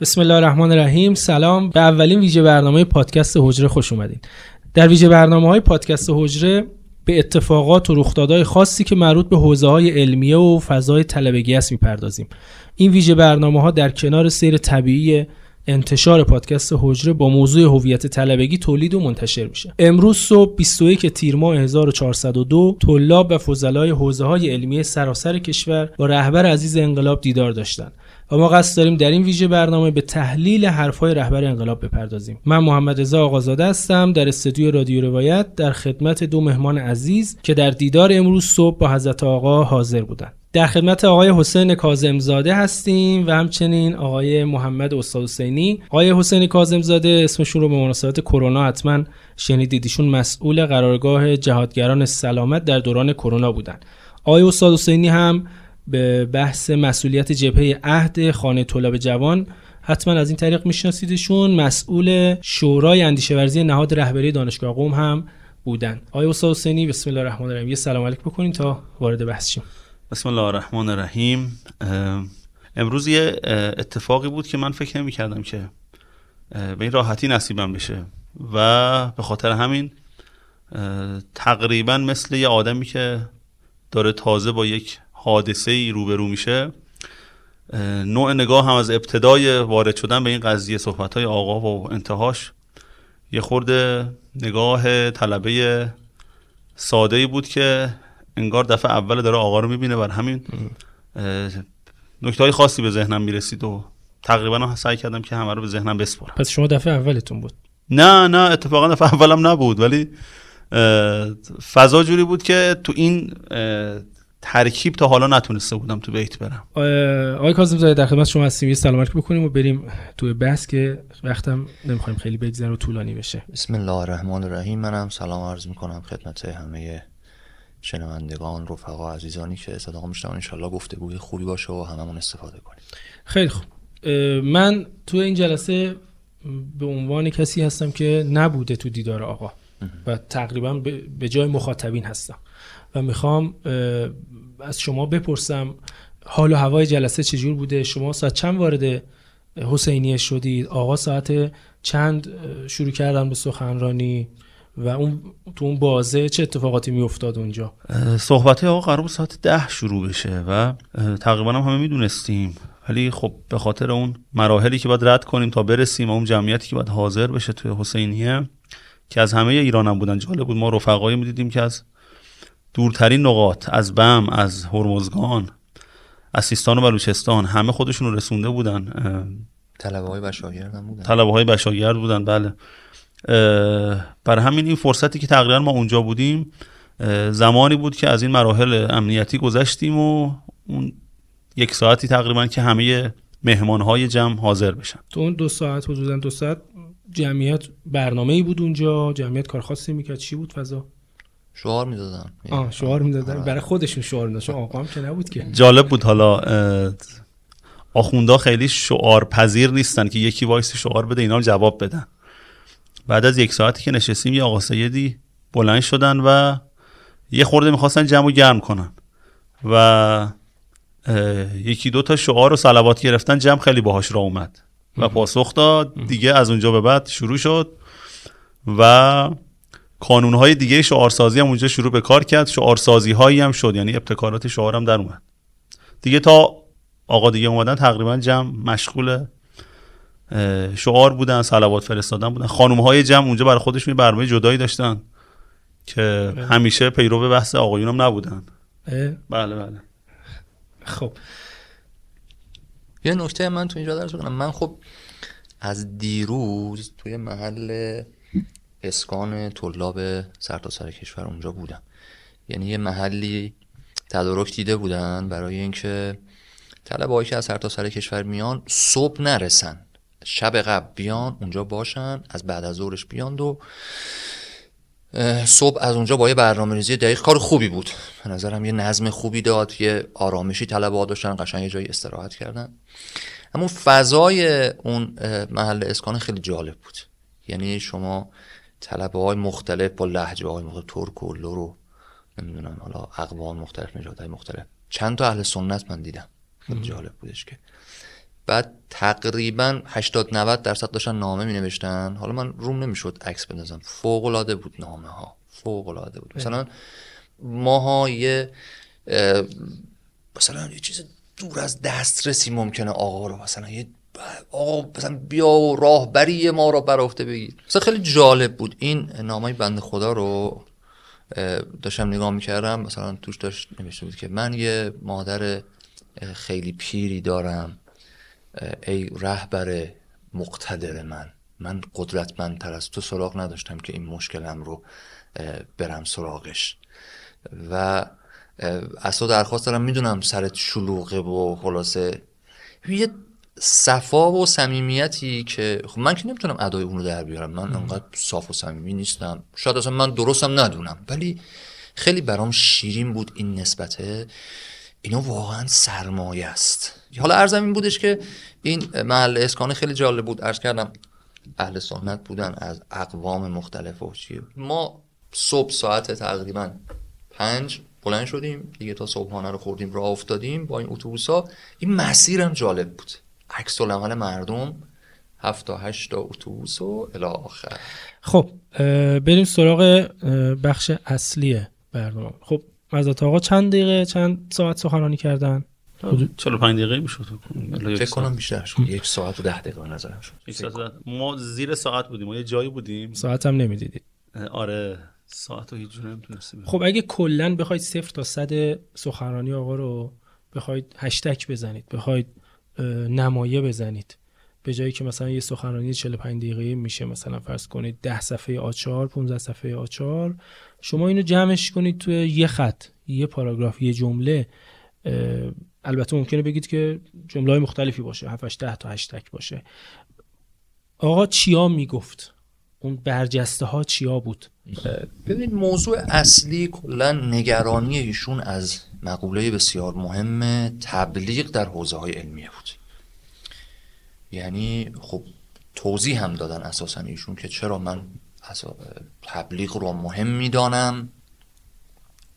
بسم الله الرحمن الرحیم. سلام. به اولین ویژه برنامه پادکست حجره خوش اومدین. در ویژه برنامه های پادکست حجره به اتفاقات و رخدادهای خاصی که مربوط به حوزه های علمیه و فضای طلبگی است می‌پردازیم. این ویژه برنامه ها در کنار سیر طبیعی انتشار پادکست حجره با موضوع هویت طلبگی تولید و منتشر میشه. امروز صبح 21 تیر ماه 1402 طلاب و فضلای حوزه های علمی سراسر کشور با رهبر عزیز انقلاب دیدار داشتند. و ما قصد داریم در این ویژه برنامه به تحلیل حرفهای رهبر انقلاب بپردازیم. من محمد رضا آقازاده هستم در استودیو رادیو روایت در خدمت دو مهمان عزیز که در دیدار امروز صبح با حضرت آقا حاضر بودند. در خدمت آقای حسین کاظمزاده هستیم و همچنین آقای محمد استاد حسینی. آقای حسین کاظمزاده اسمشون رو به مناسبت کرونا حتما شنیدید. ایشون مسئول قرارگاه جهادگران سلامت در دوران کرونا بودن آقای استاد حسینی هم به بحث مسئولیت جبهه عهد خانه طلاب جوان حتما از این طریق میشناسیدشون مسئول شورای اندیشه ورزی نهاد رهبری دانشگاه قم هم بودن. آقای استاد حسینی بسم الله الرحمن الرحیم. یه سلام علیک بکنین تا وارد بحث شیم. بسم الله الرحمن الرحیم. امروز یه اتفاقی بود که من فکر نمی کردم که به این راحتی نصیبم بشه. و به خاطر همین تقریبا مثل یه آدمی که داره تازه با یک حادثه ای روبرو میشه. نوع نگاه هم از ابتدای وارد شدن به این قضیه صحبت های آقا و انتهاش یه خورده نگاه طلبه ساده ای بود که انگار دفعه اول داره آقا رو می‌بینه بر همین نکته های خاصی به ذهنم می‌رسید و تقریبا سعی کردم که همه رو به ذهنم بسپرم. پس شما دفعه اولتون بود؟ نه نه اتفاقا دفعه اولم نبود ولی فضا جوری بود که تو این ترکیب تا حالا نتونسته بودم تو بیت برم. آقای کاظم زاده در خدمت شما هستیم. یه سلام بکنیم و بریم تو بحث که وقتم نمی‌خوایم خیلی بگذره و طولانی بشه. بسم الله الرحمن الرحیم. منم سلام عرض می‌کنم خدمت همه شنوندگان رفقا عزیزانی که صدا میشنون. انشالله گفتگوی خوبی باشه و هممون استفاده کنیم. خیلی خوب. من تو این جلسه به عنوان کسی هستم که نبوده تو دیدار آقا. و تقریبا به جای مخاطبین هستم. و می‌خوام از شما بپرسم حال و هوای جلسه چجور بوده؟ شما ساعت چند وارد حسینیه شدید؟ آقا ساعت چند شروع کردن به سخنرانی؟ و اون تو اون بازه چه اتفاقاتی میافتاد اونجا؟ صحبت آقا قرار بود ساعت ده شروع بشه و تقریبا هم همه می‌دونستیم. ولی خب به خاطر اون مراحلی که باید رد کنیم تا برسیم و اون جمعیتی که باید حاضر بشه توی حسینیه که از همه ایران هم بودن جالب بود. ما رفقایی می‌دیدیم که از دورترین نقاط از بم از هرمزگان از سیستان و بلوچستان همه خودشون رو رسونده بودن. طلبه های بشاگرد هم بودن. طلبه های بشاگرد بودن بله. بر همین این فرصتی که تقریبا ما اونجا بودیم زمانی بود که از این مراحل امنیتی گذشتیم و اون یک ساعتی تقریبا که همه مهمان های جمع حاضر بشن. تو اون دو ساعت حدودا دو ساعت جمعیت برنامه ای بود اونجا جمعیت کار خاصی می‌کرد. چی بود فضا؟ شعار می‌دادن. آه شعار می‌دادن. برای خودشون شعار می‌دادن. آقا هم که نبود که. جالب بود حالا آخوندا خیلی شعار پذیر نیستن که یکی وایس شعار بده اینا جواب بدن. بعد از یک ساعتی که نشستیم یه آقا سیدی بلند شدن و یه خورده می‌خواستن جمع و گرم کنن. و یکی دو تا شعار و صلوات گرفتن جمع خیلی باهاش را اومد. و پاسخ داد. دیگه از اونجا به بعد شروع شد. و کانونهای دیگه شعارسازی هم اونجا شروع به کار کرد شعارسازی هایی هم شد یعنی ابتکارات شعار هم در اومد. دیگه تا آقا دیگه اومدن تقریبا جمع مشغول شعار بودن صلوات فرستادن بودن. خانم های جمع اونجا برای خودشون یه برنامه جدایی داشتن که همیشه پیرو بحث آقایون هم نبودن. بله بله. خب. یه نکته من تو اینجا درس بکنم. من خب از دیروز توی محل اسکان طلاب سرتاسر سر کشور اونجا بودم. یعنی یه محلی تدارک دیده بودن برای اینکه طلبهایی که از سرتاسر سر کشور میان صبح نرسن. شب قبل بیان اونجا باشن از بعد از ظهرش بیان و صبح از اونجا با یه برنامه ریزی دقیق کار خوبی بود. به نظرم یه نظم خوبی داد یه آرامشی طلبه داشتن قشنگ یه جایی استراحت کردن. اما فضای اون محل اسکان خیلی جالب بود. یعنی شما طلبه های مختلف با لحجه های مختلف ترک و لورو نمی‌دونم حالا اقوام مختلف نژادهای مختلف. چند تا اهل سنت من دیدم. خیلی جالب بودش که. بعد تقریبا 80 90 درصد داشتن نامه می نوشتن حالا من روم نمی‌شد عکس بندازم. فوق العاده بود نامه ها فوق العاده بود مثلا ماها یه مثلا یه چیز دور از دسترسی ممکنه آقا رو مثلا یه آقا مثلا بیا و راهبری ما رو بر عهده بگیر. مثلا خیلی جالب بود. این نامه بنده خدا رو داشتم نگاه می‌کردم. مثلا توش داشت نوشته بود که من یه مادر خیلی پیری دارم. ای رهبر مقتدر من. من قدرتمندتر از تو سراغ نداشتم که این مشکلم رو برم سراغش. و از تو درخواست دارم. می‌دونم سرت شلوغه و خلاصه. یه صفا و صمیمیتی که خب من که نمی‌تونم ادای اون رو در بیارم. من انقدر صاف و صمیمی نیستم. شاید اصلا من درستم ندونم. ولی خیلی برام شیرین بود این نسبته اینا واقعا سرمایه است. حالا ارزم این بودش که این محل اسکانه خیلی جالب بود. ارز کردم اهل سنت بودن از اقوام مختلف و چیه. ما صبح ساعت تقریبا پنج بلند شدیم. دیگه تا صبحانه رو خوردیم راه افتادیم با این اتوبوس ها این مسیرم جالب بود. عکس العمل مردم هفت تا هشت تا اتوبوس و الی آخر. خب بریم سراغ بخش اصلی برنامه. خب مزات آقا چند دقیقه چند ساعت سخنرانی کردن؟ 45 دقیقه می‌شد فکر کنم. بیشتر شد. یک ساعت و ده دقیقه به نظرم شد. ما زیر ساعت بودیم. ما یه جایی بودیم. ساعت هم نمی‌دیدید آره. ساعت رو هیچ جوری نمی‌تونستیم. خب اگه کلا بخواید صفر تا صد سخنرانی آقا رو بخواید هشتگ بزنید بخواید نمایه بزنید. به جایی که مثلا یه سخنرانی 45 دقیقه میشه مثلا فرض کنید 10 صفحه آچار 15 صفحه آچار. شما اینو جمعش کنید توی یه خط یه پاراگراف یه جمله. البته ممکنه بگید که جمله های مختلفی باشه. 7 ده تا هشتگ باشه. آقا چیا می‌گفت؟ اون برجسته ها چیا بود؟ ببینید موضوع اصلی کلا نگرانی ایشون از مقوله بسیار مهم تبلیغ در حوزه های علمیه بود. یعنی خب توضیح هم دادن اساسا ایشون که چرا من تبلیغ رو مهم می‌دانم.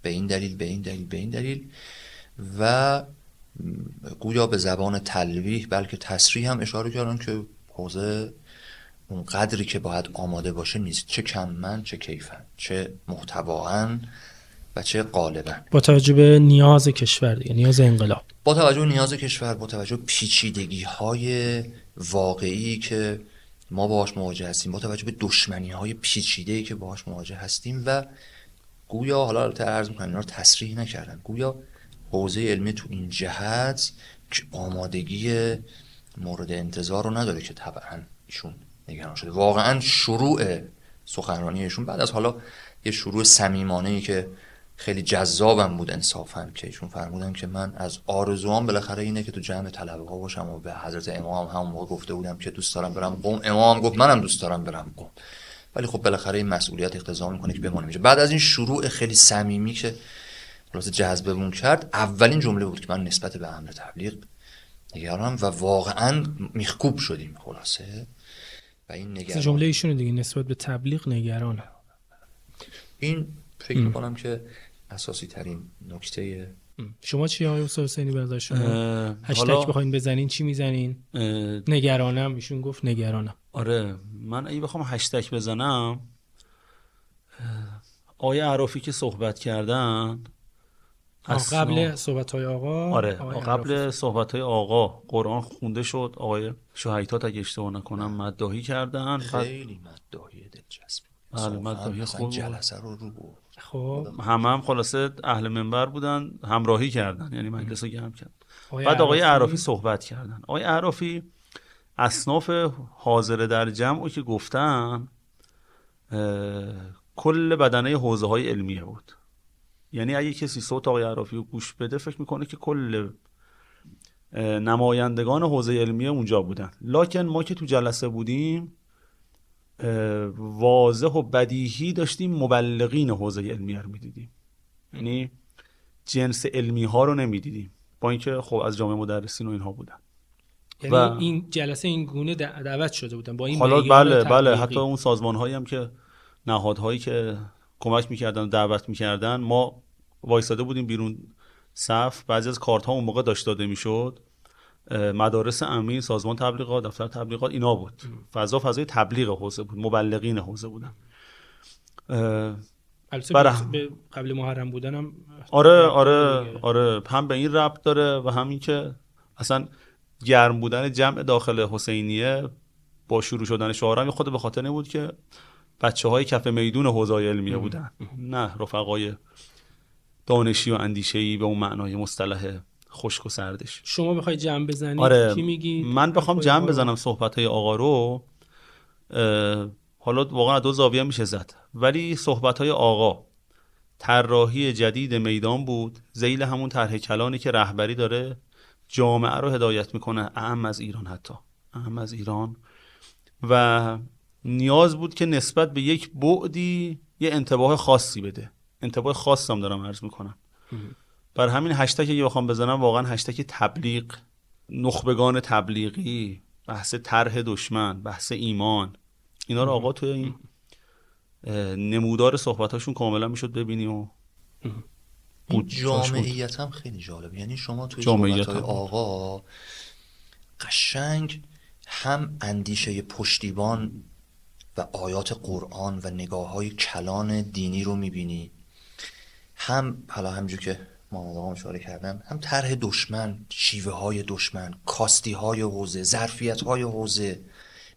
به این دلیل به این دلیل به این دلیل. و گویا به زبان تلویح بلکه تصریح هم اشاره کردن که حوزه اون قدری که باید آماده باشه نیست. چه کمن چه کیفن چه محتواهن. و چه قالبا با توجه به نیاز کشور دیگه نیاز انقلاب. با توجه به نیاز کشور با توجه به پیچیدگی های واقعی که ما باهاش مواجه هستیم با توجه به دشمنی های پیچیده که باهاش مواجه هستیم و گویا حالا البته عرض می‌کنم اینا رو تصریح نکردن. گویا حوزه علمی تو این جهت که آمادگی مورد انتظار رو نداره که طبعا ایشون نگران شده. واقعا شروع سخنرانی ایشون بعد از حالا یه شروع صمیمانه ای که خیلی جذابم بود انصافا که ایشون فرمودن که من از آرزوام بالاخره اینه که تو جمع طلبه ها باشم و به حضرت امام همون موقع گفته بودم که دوست دارم برم قم امام گفت منم دوست دارم برم قم ولی خب بالاخره این مسئولیت اقتضا می‌کنه که بمانیم اینجا بعد از این شروع خیلی صمیمی که خلاص جذبمون کرد اولین جمله بود که من نسبت به امر تبلیغ نگرانم و واقعا میخکوب شدیم خلاصه. و این نگران جمله ایشون دیگه نسبت به تبلیغ نگرانه. این فکر می‌کنم که اساسی ترین نکته شما چی آقای استاد حسینی به نظر شما هشتگ حالا بخواین بزنین چی می‌زنین اه، نگرانم ایشون گفت نگرانم آره من اگه بخوام هشتگ بزنم آقای عرافی که صحبت کردن اسنا- قبل صحبت های آقا آره آقای قبل عرافی. صحبت های آقا قرآن خونده شد آقای شهیدات اگه اشتباه نکنم مداحی کردن خیلی مداحی دلچسبی بله، اصلا خوب بود. جلسه رو رو برد. خب. همه هم خلاصه اهل منبر بودن همراهی کردن یعنی مجلس رو گرم کرد. بعد آقای عرافی- صحبت کردن. آقای عرافی اصناف حاضر در جمع رو که گفتن کل بدنه حوزه های علمیه بود. یعنی اگه کسی صوت آقای عرافی رو گوش بده فکر می‌کنه که کل نمایندگان حوزه علمیه اونجا بودن. لکن ما که تو جلسه بودیم واضح و بدیهی داشتیم مبلغین حوزه علمیه رو می‌دیدیم. یعنی جنس علمی ها رو نمی‌دیدیم. با اینکه خب از جامعه مدرسین و اینها بودن. یعنی و- این جلسه این گونه دع- دعوت شده بودن با این حالا بله بله. حتی اون سازمان هایی هم که نهادهایی که کمک می‌کردن و دعوت می‌کردن ما وایساده بودیم بیرون صف. بعضی از کارت ها اون موقع داشت داده می‌شد. مدارس امین سازمان تبلیغات دفتر تبلیغات اینا بود. فضا فضای تبلیغ حوزه بود. مبلغین حوزه بودن. برای قبل محرم بودنم آره آره آره. هم به این ربط داره و همین که اصلا گرم بودن جمع داخل حسینیه با شروع شدن شعارم خود به خاطر بود که بچه های کف میدون حوزه علمیه بودن. نه رفقای دانشی و اندیشهی به اون معنای مصطلح خشک و سردش. شما بخوای جمع بزنی آره کی میگی؟ من بخوام جمع بزنم صحبت های آقا رو حالا واقعا دو زاویه میشه زد. ولی صحبت های آقا طراحی جدید میدان بود زیل همون طرح کلانی که رهبری داره جامعه رو هدایت می‌کنه اهم از ایران حتی اهم از ایران. و نیاز بود که نسبت به یک بعدی یه انتباه خاصی بده. انتباه خاصم دارم عرض می‌کنم. بر همین هشتگ اگه بخوام بزنم واقعا هشتگ تبلیغ نخبگان تبلیغی بحث طرح دشمن بحث ایمان. اینا رو آقا توی این نمودار صحبتاشون کاملا می‌شد ببینیم و این جامعیت هم خیلی جالب. یعنی شما توی صحبت آقا قشنگ هم اندیشه پشتیبان و آیات قرآن و نگاه های کلان دینی رو می‌بینی. هم حالا همجور که محمد آقا اشاره کردن. هم طرح دشمن شیوه های دشمن کاستی های حوزه ظرفیت های حوزه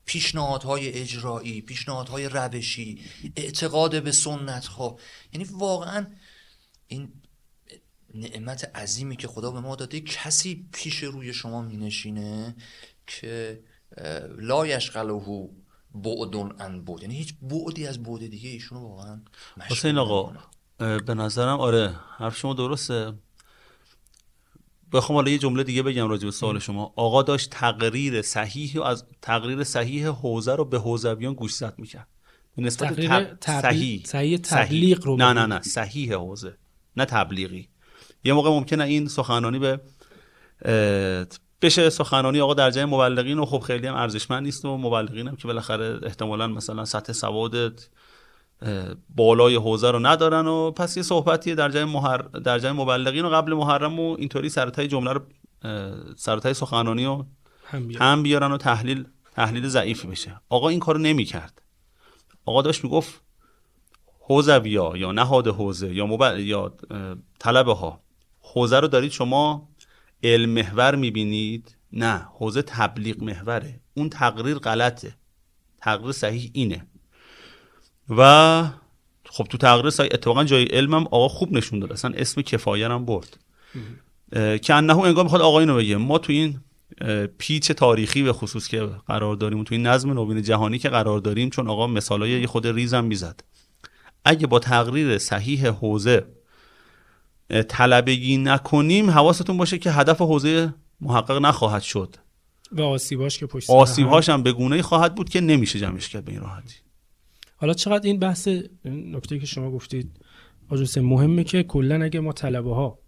پیشنهادهای اجرایی پیشنهادهای روشی اعتقاد به سنت ها یعنی واقعا این نعمت عظیمی که خدا به ما داده کسی پیش روی شما می نشینه که لا یشغله بعدون ان بود یعنی هیچ بعدی از بعد دیگه ایشونو واقعا حسین آقا به نظرم آره حرف شما درسته. بخوام حالا یه جمله دیگه بگم راجع به سوال شما. آقا داشت تقریر صحیح و از تقریر صحیح حوزه رو به حوزویان گوش زد می‌کرد. به نسبت صحیح. صحیح تبلیغ رو نه نه نه صحیح حوزه نه تبلیغی. یه موقع ممکنه این سخنرانی به بشه. سخنرانی آقا در جای مبلغین و خب خیلی هم ارزشمند نیست و مبلغین هم که بالاخره احتمالا مثلا سطح سواد بالای حوزه رو ندارن و پس یه صحبتی در جای محر... در جای مبلغین و قبل محرم و اینطوری سرتای جمله رو سرتای سخنرانی رو هم بیارن. و تحلیل تحلیل ضعیفی بشه آقا این کارو نمی‌کرد. آقا داشت می‌گفت حوزویا یا نهاد حوزه یا مبل... یا طلبه ها حوزه رو دارید شما علم محور می‌بینید؟ نه حوزه تبلیغ محوره. اون تقریر غلطه. تقریر صحیح اینه. و خب تو تقریر صحیح اتفاقا جای علمم آقا خوب نشون داد. اصلا اسم کفایه هم برد که انه انگار می‌خواد آقا اینو بگه. ما تو این پیچ تاریخی به خصوص که قرار داریم تو این نظم نوین جهانی که قرار داریم چون آقا مثالای یه خود ریزم می‌زد. اگه با تقریر صحیح حوزه طلبگی نکنیم حواستون باشه که هدف حوزه محقق نخواهد شد. و آسیباش که پشت آسیبهاش هم. به گونه خواهد بود که نمیشه جمعش کرد به این راحتی. حالا چقدر این بحث نکته که شما گفتید آجوس مهمه که کلا اگه ما طلبه ها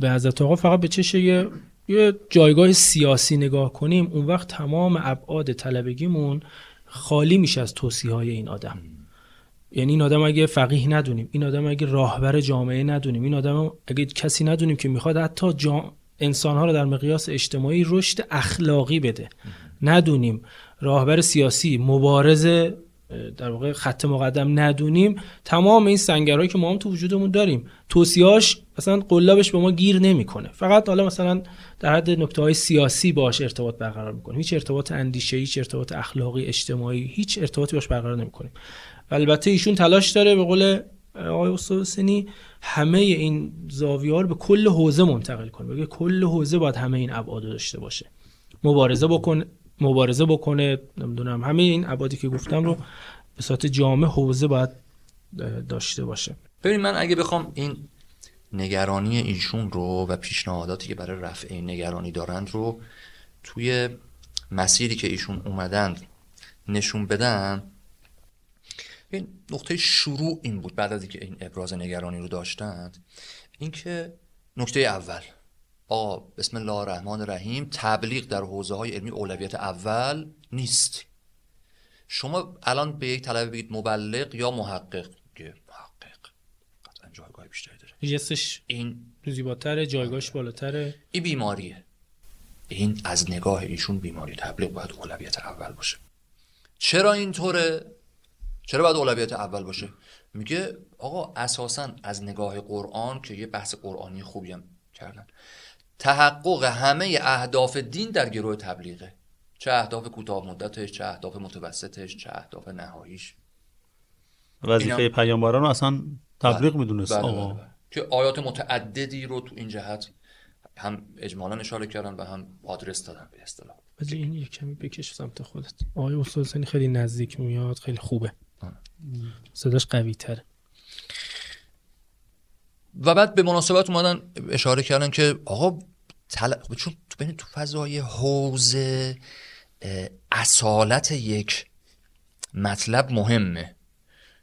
به حضرت آقا فقط به چشه یه یه جایگاه سیاسی نگاه کنیم اون وقت تمام ابعاد طلبگیمون خالی میشه از توصیه های این آدم. یعنی این آدم اگه فقیه ندونیم این آدم اگه راهبر جامعه ندونیم این آدم اگه کسی ندونیم که می‌خواد حتی جا... انسانها رو در مقیاس اجتماعی رشد اخلاقی بده. ندونیم. راهبر سیاسی مبارز در واقع خط مقدم ندونیم. تمام این سنگرهایی که ما هم تو وجودمون داریم. توصیهاش مثلا قلابش به ما گیر نمی‌کنه. فقط حالا مثلا در حد نکته های سیاسی باش ارتباط برقرار می‌کنه هیچ ارتباط اندیشه هیچ ارتباط اخلاقی اجتماعی هیچ ارتباطی باش برقرار نمی‌کنیم. البته ایشون تلاش داره به قول آقای استاد همه این زاویه به کل حوزه منتقل کنه. بگه کل حوزه باید همه این ابعاد داشته باشه. مبارزه بکنه مبارزه بکنه نمی‌دونم همه این ابعادی که گفتم رو به صورت جامع حوزه باید داشته باشه. ببین من اگه بخوام این نگرانی ایشون رو و پیشنهاداتی که برای رفع این نگرانی دارند رو توی مسیری که ایشون اومدند نشون بدن این نقطه شروع این بود بعد از اینکه این ابراز نگرانی رو داشتند اینکه نکته اول آقا بسم الله الرحمن الرحیم. تبلیغ در حوزه های علمی اولویت اول نیست. شما الان به یک طلبه بگید مبلغ یا محقق؟ محقق. قطعا جایگاه بیشتری داره. یسش این زیباتره جایگاهش بالاتره. این بیماریه. این از نگاه ایشون بیماری. تبلیغ باید اولویت اول باشه. چرا اینطوره؟ چرا باید اولویت اول باشه؟ میگه آقا اساسا از نگاه قرآن که یه بحث قرآنی خوبی هم کردن. تحقق همه اهداف دین در گروه تبلیغه. چه اهداف کوتاه مدتش چه اهداف متوسطش چه اهداف نهاییش. وظیفه اینا- پیامبران رو اصلا تبلیغ بله. می‌دونست. بله، آقا. بله، بله. که آیات متعددی رو تو این جهت هم اجمالا اشاره کردن و هم آدرس دادن به اصطلاح. بذار این یک کمی بکش سمت خودت. آقای استاد خیلی نزدیک میاد خیلی خوبه. صداش قوی تره و بعد به مناسبت اومدن اشاره کردن که آقا تل... خب چون تو ببین تو فضای حوزه اصالت یک مطلب مهمه.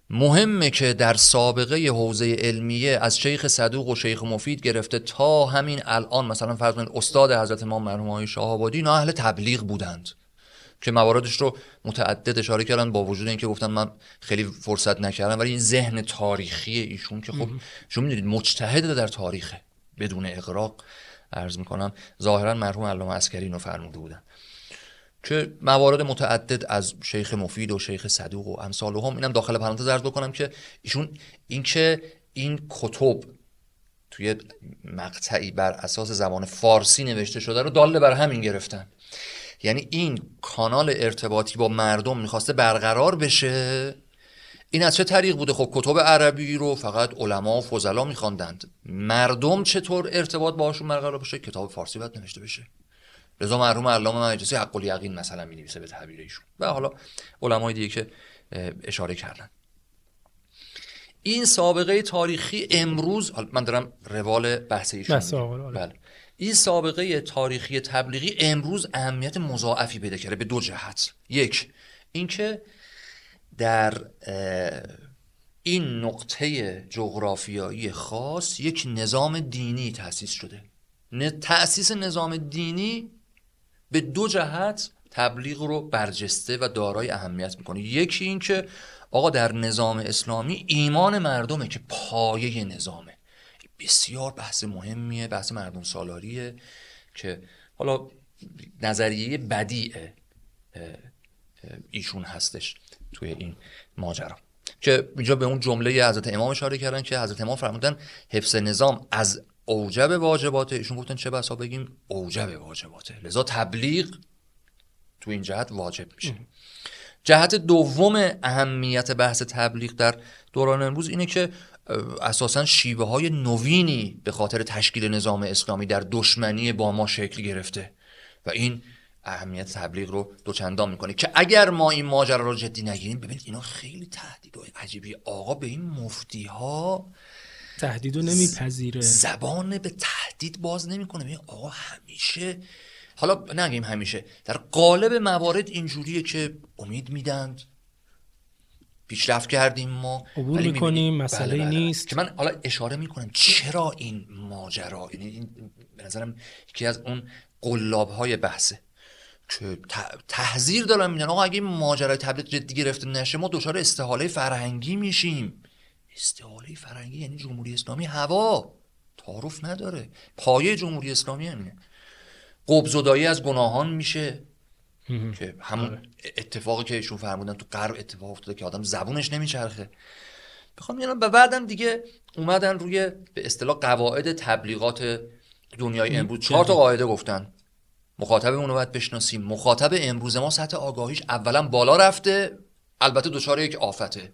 مهمه که در سابقه حوزه علمیه از شیخ صدوق و شیخ مفید گرفته تا همین الان مثلا فرض کنید استاد حضرت امام مرحوم آقای شاه آبادی اینا اهل تبلیغ بودند که مواردش رو متعدد اشاره کردن با وجود اینکه گفتن من خیلی فرصت نکردم ولی این ذهن تاریخی ایشون که خب شما می‌دونید مجتهد در تاریخه بدون اقراق عرض می‌کنم ظاهرا مرحوم علامه عسکری اینو فرموده بودن. که موارد متعدد از شیخ مفید و شیخ صدوق و امثال هم اینم داخل پرانتز عرض بکنم که ایشون اینکه این کتب توی مقطعی بر اساس زبان فارسی نوشته شده رو داله بر همین گرفتن. یعنی این کانال ارتباطی با مردم می‌خواسته برقرار بشه این از چه طریق بوده خب کتب عربی رو فقط علما و فضلا میخواندند. مردم چطور ارتباط باشون برقرار بشه کتاب فارسی باید نوشته بشه. لذا مرحوم علامه مجلسی حق الیقین مثلا می نویسه به تعبیر ایشون. و حالا علمای دیگه که اشاره کردن. این سابقه تاریخی امروز من دارم روال بحث ایشون رو، آره. بله. این سابقه تاریخی تبلیغی امروز اهمیت مضاعفی پیدا کرده به دو جهت. یک اینکه در این نقطه جغرافیایی خاص یک نظام دینی تأسیس شده. تأسیس نظام دینی به دو جهت تبلیغ رو برجسته و دارای اهمیت می‌کنه. یکی این که آقا در نظام اسلامی ایمان مردمه که پایه نظامه. بسیار بحث مهمیه بحث مردم سالاریه که حالا نظریه بدیع اه، اه، ایشون هستش. توی این ماجرا. که اینجا به اون جمله حضرت امام اشاره کردن که حضرت امام فرمودن حفظ نظام از اوجب واجباته ایشون گفتن چه بسا بگیم؟ اوجب واجباته لذا تبلیغ تو این جهت واجب میشه. جهت دوم اهمیت بحث تبلیغ در دوران امروز اینه که اساسا شیوه های نوینی به خاطر تشکیل نظام اسلامی در دشمنی با ما شکل گرفته. و این اهمیت تبلیغ رو دوچندان می‌کنه که اگر ما این ماجرا رو جدی نگیریم ببینید اینا خیلی تهدیدهای عجیبی. آقا به این مفتی ها تهدیدو نمیپذیره. زبان به تهدید باز نمی‌کنه. ببین آقا همیشه حالا نگیم همیشه در قالب موارد اینجوریه که امید میدند پیشرفت کردیم ما عبور می‌کنیم، مسئله بله، بله، بله. نیست. که من حالا اشاره می‌کنم چرا این ماجرا یعنی این به نظرم یکی از اون قلاب های بحثه. که تحذیر دارن میدن آقا اگه ماجرای تبلیغ جدی گرفته نشه ما دچار استحاله فرهنگی میشیم. استحاله فرهنگی یعنی جمهوری اسلامی هوا. تعارف نداره. پایه جمهوری اسلامی همینه. قبضدایی از گناهان میشه. که همون اتفاقی که ایشون فرمودن تو غرب اتفاق افتاده که آدم زبونش نمیچرخه. بخوام میگم و بعدم دیگه اومدن روی به اصطلاح قواعد تبلیغات دنیای امروز. چهار تا قاعده گفتن. مخاطبمون رو باید بشناسیم. مخاطب امروز ما سطح آگاهیش اولا بالا رفته البته دچار یک آفته.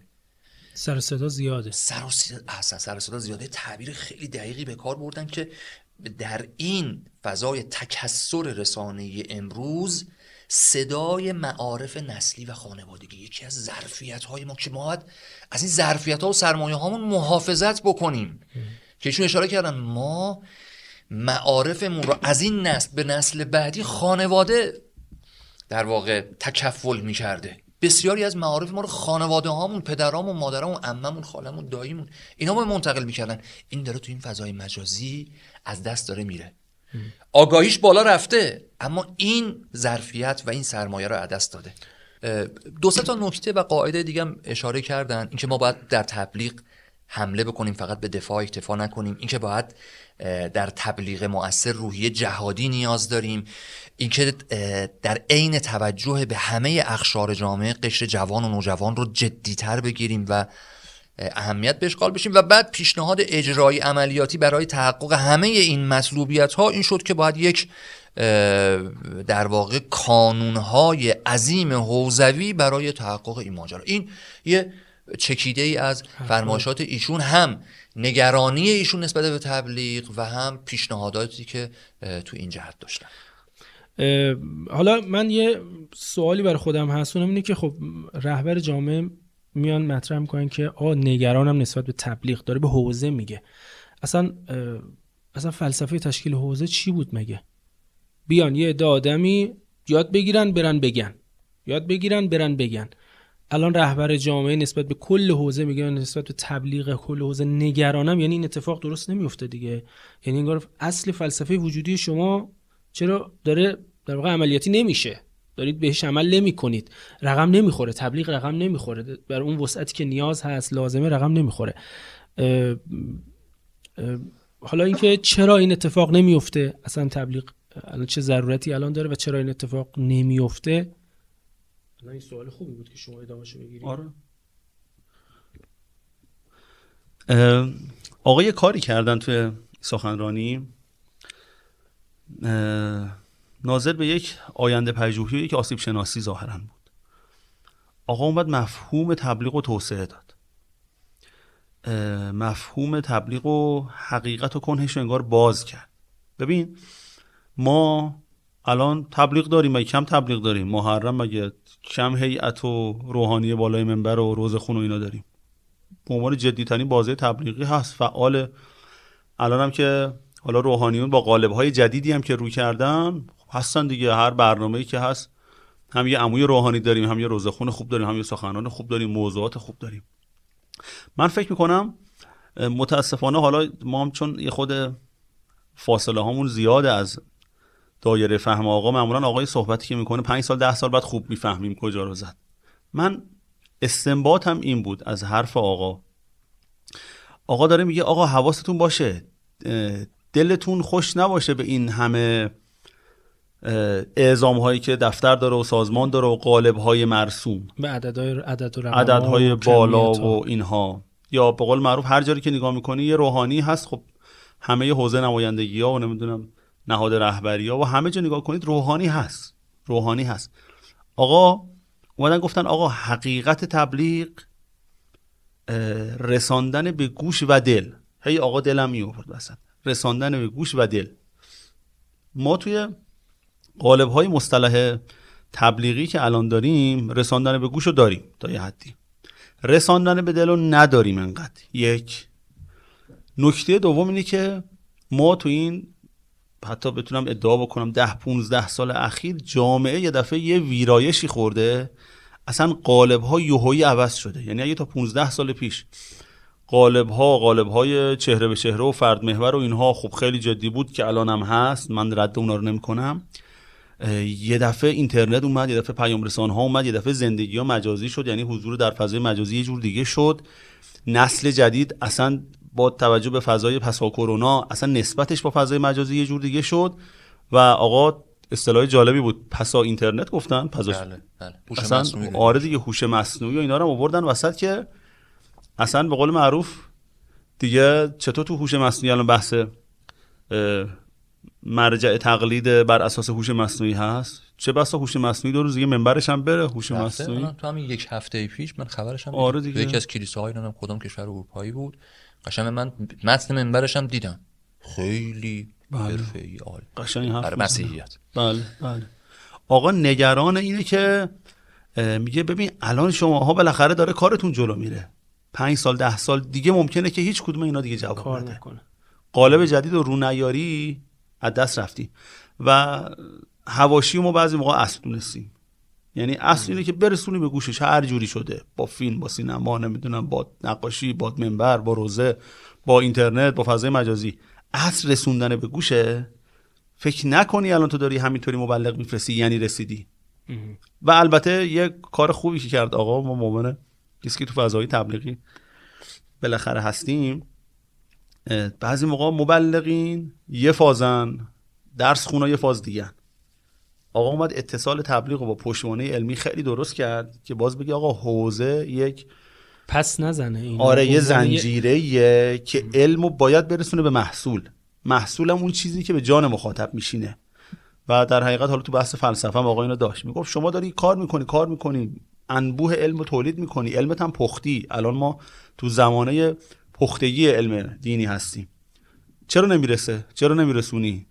سر صدا زیاده. سر صدا احسن سر صدا زیاده. تعبیر خیلی دقیقی به کار بردن که در این فضای تکسر رسانه امروز صدای معارف نسلی و خانوادگی یکی از ظرفیت های ما که ما باید از این ظرفیت ها و سرمایه هامون محافظت بکنیم. که ایشون اشاره کردن ما معارفمون رو از این نسل به نسل بعدی خانواده در واقع تکفل می‌کرده. بسیاری از معارف ما رو خانواده هامون پدرامون مادرامون عممون خالمون داییمون اینا ما منتقل می‌کردن. این داره تو این فضای مجازی از دست داره میره. آگاهیش بالا رفته. اما این ظرفیت و این سرمایه رو از دست داده. دو سه تا نکته و قاعده دیگه هم اشاره کردن. اینکه ما باید در تبلیغ حمله بکنیم فقط به دفاع اکتفا نکنیم. اینکه باید در تبلیغ مؤثر روحیه جهادی نیاز داریم. اینکه در عین توجه به همه اخشار جامعه قشر جوان و نوجوان رو جدیتر بگیریم و اهمیت بهش قائل بشیم. و بعد پیشنهاد اجرایی عملیاتی برای تحقق همه این مطلوبیت ها این شد که باید یک در واقع کانونهای عظیم حوزوی برای تحقق این ماجرا. این یه چکیده ای از فرمایشات ایشون هم نگرانی ایشون نسبت به تبلیغ و هم پیشنهاداتی که تو این جهت داشتن. حالا من یه سوالی برای خودم هست. اونم اینه که خب رهبر جامعه میان مطرح می‌کنن که آ نگرانم نسبت به تبلیغ داره به حوزه میگه. اصلا اصلا فلسفه تشکیل حوزه چی بود مگه؟ بیان یه عده آدمی یاد بگیرن برن بگن. یاد بگیرن برن بگن. الان رهبر جامعه نسبت به کل حوزه میگه نسبت به تبلیغ کل حوزه نگرانم. یعنی این اتفاق درست نمیفته دیگه. یعنی انگار اصل فلسفه وجودی شما چرا داره در واقع عملیاتی نمیشه. دارید بهش عمل نمی کنید رقم نمی‌خوره. تبلیغ رقم نمی‌خوره. بر اون وسعتی که نیاز هست لازمه رقم نمی‌خوره. حالا اینکه چرا این اتفاق نمیفته اصلا تبلیغ الان چه ضرورتی الان داره و چرا این اتفاق نمیفته الان این سوال خوبی بود که شما ادامهشو بگیرید. آره. آقا یه کاری کردن توی سخنرانی. ناظر به یک آینده پژوهی یک آسیب شناسی ظاهرا بود. آقا اومد مفهوم تبلیغ و توسعه داد. مفهوم تبلیغ و حقیقت و کنهش انگار باز کرد. ببین ما الان تبلیغ داریم مگه کم تبلیغ داریم؟ محرم مگه کم هیئت و روحانی بالای منبر و روز خون و اینا داریم؟ به عنوان جدی ترین بازه تبلیغی هست فعال. الان هم که حالا روحانیون با قالب های جدیدی هم که رو کردن هستن دیگه. هر برنامه‌ای که هست هم یه عموی روحانی داریم هم یه روزخون خوب داریم هم یه سخنان خوب داریم موضوعات خوب داریم. من فکر می‌کنم متاسفانه حالا ما هم چون یه خود فاصله هامون زیاده از دایره فهم آقا معمولا آقای صحبتی که می‌کنه پنج سال ده سال بعد خوب می‌فهمیم کجا رو زد. من استنباطم این بود از حرف آقا. آقا داره میگه آقا حواستون باشه دلتون خوش نباشه به این همه اعزام هایی که دفتر داره و سازمان داره و قالب های مرسوم. به عددهای عدد و عددهای بالا و اینها. یا به قول معروف هر جایی که نگاه می‌کنی یه روحانی هست. خب همه حوزه نمایندگی ها و نمی‌دونم نهاد رهبری ها و همه جا نگاه کنید روحانی هست. روحانی هست. آقا اومدن گفتن آقا حقیقت تبلیغ رساندن به گوش و دل. هی آقا دلم می رساندن به گوش و دل. ما توی قالب های مصطلح تبلیغی که الان داریم رساندن به گوش رو داریم تا یه حدی. رساندن به دل رو نداریم انقدر. یک. نکته دوم اینه که ما تو این حتی بتونم ادعا بکنم ده 15 سال اخیر جامعه یه دفعه یه ویرایشی خورده. اصلا قالب ها یوهایی عوض شده. یعنی اگه تا 15 سال پیش قالب ها قالب های چهره به چهره و فرد محور و اینها خب خیلی جدی بود که الان هم هست من رد اونا رو نمی کنم یه دفعه اینترنت اومد یه دفعه پیام رسان ها اومد یه دفعه زندگی ها مجازی شد. یعنی حضور در فضای مجازی یه جور دیگه شد. نسل جدید اصلا با توجه به فضای پسا کرونا اصلا نسبتش با فضای مجازی یه جور دیگه شد و آقا اصطلاح جالبی بود. پسا اینترنت گفتن پسا بله بله. اصلا آره دیگه هوش مصنوعی و اینا رو آوردن وسط که اصلا به قول معروف دیگه چطور تو هوش مصنوعی الان بحث مرجع تقلید بر اساس هوش مصنوعی هست؟ چه بسا هوش مصنوعی دو روز دیگه منبرش هم بره هوش مصنوعی. تو همین یک هفته پیش من خبرش هم آره دیگه. یکی از کلیساهای نمی‌دونم کدوم کشور اروپایی بود. قشنگ من متن منبرش هم دیدم. خیلی بله. حرفه‌ای عالی. قشنگ حرف. مسیحیت. بله بله. آقا نگران اینه که میگه ببین الان شماها بالاخره داره کارتون جلو میره. پنج سال ده سال دیگه ممکنه که هیچ کدوم اینا دیگه جواب کار نده. نکنه. قالب جدید و رونیاری از دست رفتی و هواشی ما بعضی موقع اصل دونستیم. یعنی اصل اینه که برسونی به گوشش. هر جوری شده. با فیلم با سینما نمی‌دونم با نقاشی با منبر با روزه با اینترنت با فضای مجازی. اصل رسوندن به گوشه فکر نکنی الان تو داری همینطوری مبلغ میفرستی یعنی رسیدی. و البته یه کار خوبی که کرد آقا ما مؤمنه کسی که تو فضای تبلیغی. بالاخره هستیم. بعضی موقع مبلغین یه فازن درس خونه یه فاز دیگه آقا اومد اتصال تبلیغ با پشتوانه علمی خیلی درست کرد که باز بگی آقا حوزه یک پس نزنه این. آره یه زنجیره یه که علمو باید برسونه به محصول. محصولم اون چیزی که به جان مخاطب میشینه. و در حقیقت حالا تو بحث فلسفه هم آقا اینو داشت. می‌گفت شما داری کار می‌کنی کار می‌کنی. انبوه علم رو تولید می‌کنی. علمت هم پختی. الان ما تو زمانه پختگی علم دینی هستیم. چرا نمی‌رسه؟ چرا نمیرسونی؟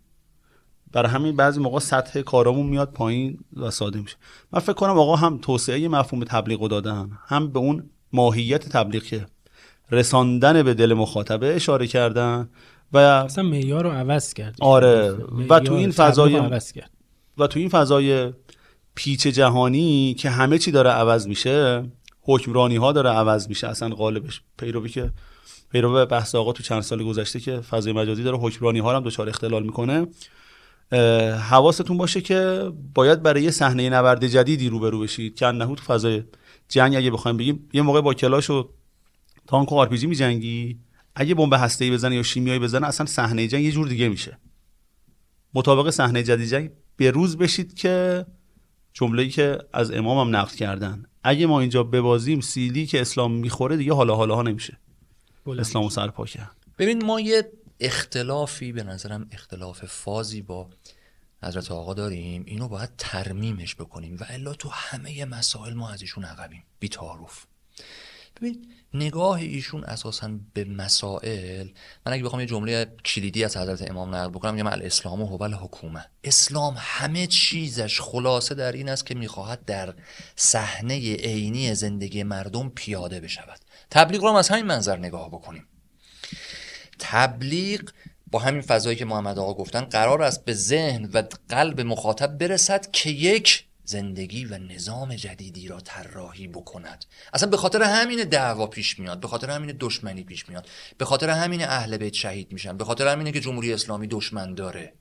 برای همین بعضی موقع سطح کارامون میاد پایین و ساده میشه. من فکر کنم آقا هم توسعه مفهوم تبلیغ دادن هم به اون ماهیت تبلیغ که رساندن به دل مخاطبه اشاره کردن و اصلا معیار رو عوض کرد. آره. و تو این فضای عوض کرد. و تو این فضای پیچ جهانی که همه چی داره عوض میشه حکمرانی ها داره عوض میشه. اصلا قالبش پیروی که پیرو بحث آقا تو چند سال گذشته که فضای مجازی داره حکمرانی ها هم دچار اختلال می‌کنه. حواستون باشه که باید برای یه صحنه نبرد جدیدی روبرو بشید که عینهو تو فضای جنگ اگه بخوایم بگیم یه موقع با کلاش و تانک و آرپیجی میجنگی. اگه بمب هسته‌ای بزنه یا شیمیایی بزنه اصلا صحنه جنگ یه جور دیگه میشه. مطابق صحنه جدید جنگ به روز بشید که جمله‌ای که از امام هم نقد کردن. اگه ما اینجا ببازیم سیلی که اسلام می‌خوره دیگه حالا حالا ها نمیشه اسلام سرپا کرد. ببین ما یه اختلافی به نظرم اختلاف فازی با حضرت آقا داریم. اینو باید ترمیمش بکنیم و الا تو همه مسائل ما از ایشون عقبیم. بی تعارف. ببین نگاه ایشون اساسا به مسائل من اگه بخوام یه جمله کلیدی از حضرت امام نقل بکنم میگم الاسلام هو حکومه اسلام همه چیزش خلاصه در این است که می‌خواهد در صحنه عینی زندگی مردم پیاده بشود. تبلیغ رو از همین منظر نگاه بکنیم. تبلیغ با همین فضایی که محمد آقا گفتن قرار است به ذهن و قلب مخاطب برسد که یک زندگی و نظام جدیدی را طراحی بکند. اصلا به خاطر همین دعوا پیش میاد به خاطر همین دشمنی پیش میاد به خاطر همین اهل بیت شهید میشن به خاطر همینه که جمهوری اسلامی دشمن داره.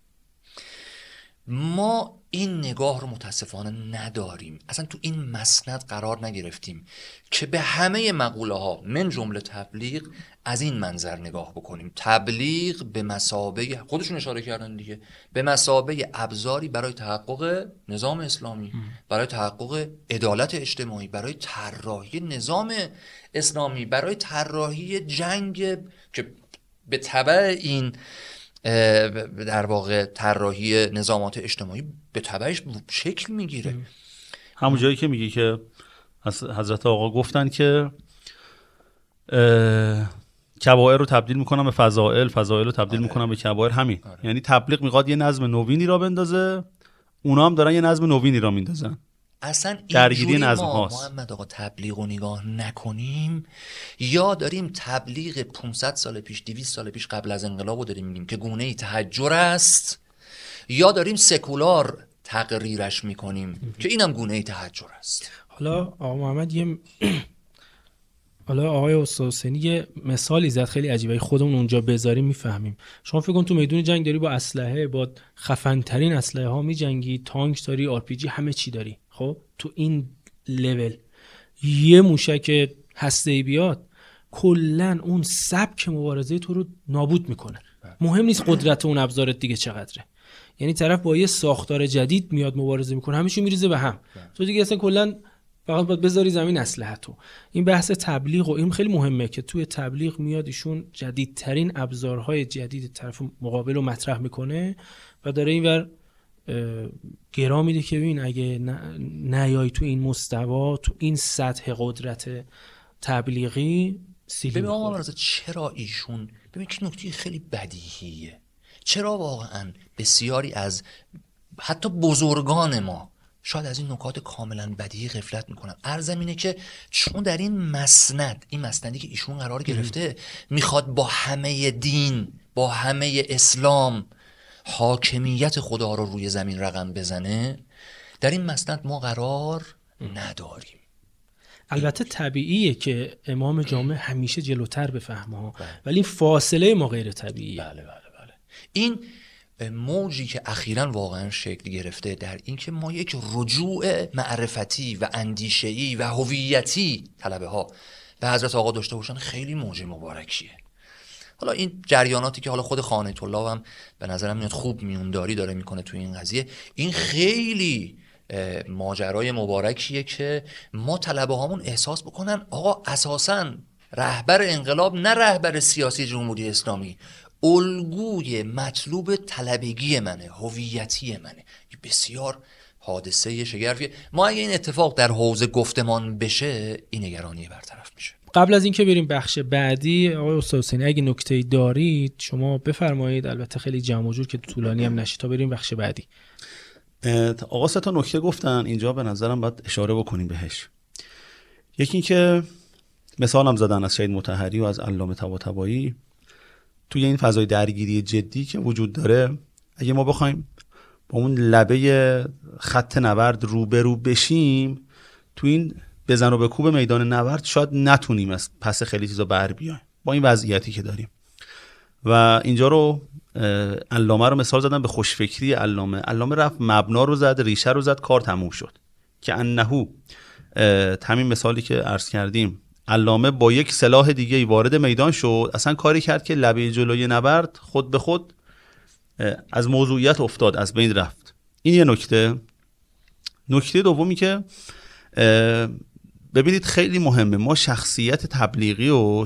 ما این نگاه رو متاسفانه نداریم. اصلا تو این مسند قرار نگرفتیم که به همه مقوله ها من جمله تبلیغ از این منظر نگاه بکنیم. تبلیغ به مسابه خودشون اشاره کردن دیگه به مسابه ابزاری برای تحقق نظام اسلامی برای تحقق عدالت اجتماعی برای طراحی نظام اسلامی برای طراحی جنگ که به طبع این در واقع طراحی نظامات اجتماعی به تبعش شکل می‌گیره همون جایی که میگی که حضرت آقا گفتن که کبائر رو تبدیل می‌کنم به فضائل فضائل رو تبدیل آره. می‌کنم به کبائر همین آره. یعنی تبلیغ می‌خواد یه نظم نوینی را بندازه اونا هم دارن یه نظم نوینی را میندازن اصلا درگیری نظم ما هاست. محمد آقا تبلیغ و نگاه نکنیم. یا داریم تبلیغ 500 سال پیش 200 سال پیش قبل از انقلاب رو داریم میگیم که گونه ای تحجر است. یا داریم سکولار تقریرش می‌کنیم که اینم گونه ای تحجر است. حالا آقا محمد یه حالا آقای استاد یه مثالی زد خیلی عجیبه. خودمون اونجا بذاریم می‌فهمیم. شما فکر کن تو میدون جنگ داری با اسلحه با خفن ترین اسلحه ها میجنگی تانک داری آر همه چی داری. خب تو این لول. یه موشک هسته بیاد کلا اون سبک مبارزه تو رو نابود می‌کنه. بله. مهم نیست قدرت اون ابزارت دیگه چقدره. یعنی طرف با یه ساختار جدید میاد مبارزه می‌کنه همه میریزه به هم. بله. تو دیگه اصلا کلا فقط باید بذاری زمین اسلحه تو. این بحث تبلیغ و این خیلی مهمه که توی تبلیغ میاد ایشون جدیدترین ابزارهای جدید طرف مقابل رو مطرح می‌کنه و داره اینور گرا میده که ببین اگه نیای تو این مستوا تو این سطح قدرت تبلیغی ببین آقا چرا ایشون ببین که نکته خیلی بدیهیه. چرا واقعا بسیاری از حتی بزرگان ما شاید از این نکات کاملا بدیهی غفلت می‌کنن. ارزم اینه که چون در این مسند این مسندی که ایشون قرار گرفته می‌خواد با همه دین با همه اسلام حاکمیت خدا رو روی زمین رقم بزنه در این مسند ما قرار نداریم. البته طبیعیه که امام جامع همیشه جلوتر بفهمه ها بله. ولی فاصله ما غیر طبیعیه. بله بله بله. این موجی که اخیرا واقعا شکل گرفته در اینکه ما یک رجوع معرفتی و اندیشه‌ای و هویتی طلبه ها به حضرت آقا داشته باشن خیلی موج مبارکیه. حالا این جریاناتی که حالا خود خانه طلاب هم به نظرم میاد خوب میونداری داره می‌کنه تو این قضیه این خیلی ماجرای مبارکیه که ما طلبه هامون احساس بکنن آقا اساسا رهبر انقلاب نه رهبر سیاسی جمهوری اسلامی الگوی مطلوب طلبگی منه هویتی منه. بسیار حادثه شگرفیه. ما اگه این اتفاق در حوزه گفتمان بشه این نگرانی میشه قبل از اینکه بریم بخش بعدی آقای استاد حسینی اگه نکته دارید شما بفرمایید. البته خیلی جمع جور که طولانی هم نشه تا بریم بخش بعدی. آقا تا نکته گفتن. اینجا به نظرم باید اشاره بکنیم بهش. یکی اینکه مثالم زدن از شهید متحری و از علامه طباطبایی. توی این فضای درگیری جدی که وجود داره اگه ما بخوایم با اون لبه خط نورد روبرو بشیم تو این بزن و به کوب میدان نورد شاید نتونیم از پس خیلی چیزا بر بیایم. با این وضعیتی که داریم. و اینجا رو علامه رو مثال زدن به خوشفکری علامه. علامه رفت مبنا رو زد ریشه رو زد کار تموم شد. که انهو همین مثالی که عرض کردیم. علامه با یک سلاح دیگه وارد میدان شد. اصلا کاری کرد که لبه جلوی نبرد خود به خود از موضوعیت افتاد از بین رفت. این یه نکته. نکته دومی که ببینید خیلی مهمه. ما شخصیت تبلیغی و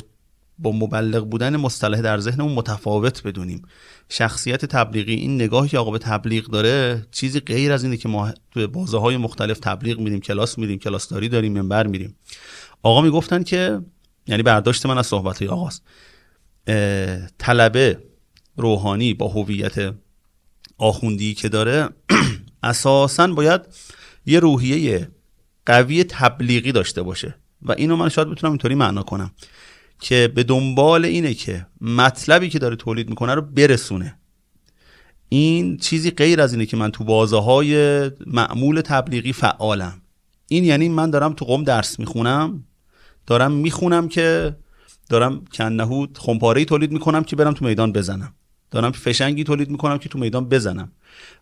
با مبلغ بودن مصطلح در ذهنمون متفاوت بدونیم. شخصیت تبلیغی این نگاهی که آقا به تبلیغ داره چیزی غیر از اینه که ما توی بازه های مختلف تبلیغ میریم کلاس میریم کلاس داری داریم منبر میریم. آقا می‌گفتن که یعنی برداشت من از صحبت های آقاست. طلبه روحانی با هویت آخوندی که داره اساسا باید یه روحیه قوی تبلیغی داشته باشه. و اینو من شاید بتونم اینطوری معنا کنم که به دنبال اینه که مطلبی که داره تولید می‌کنه رو برسونه. این چیزی غیر از اینه که من تو بازه های معمول تبلیغی فعالم. این یعنی من دارم تو قوم درس می‌خونم دارم می‌خونم که دارم کنهود خمپاره تولید می‌کنم که برم تو میدان بزنم. دارم فشنگی تولید می‌کنم که تو میدان بزنم.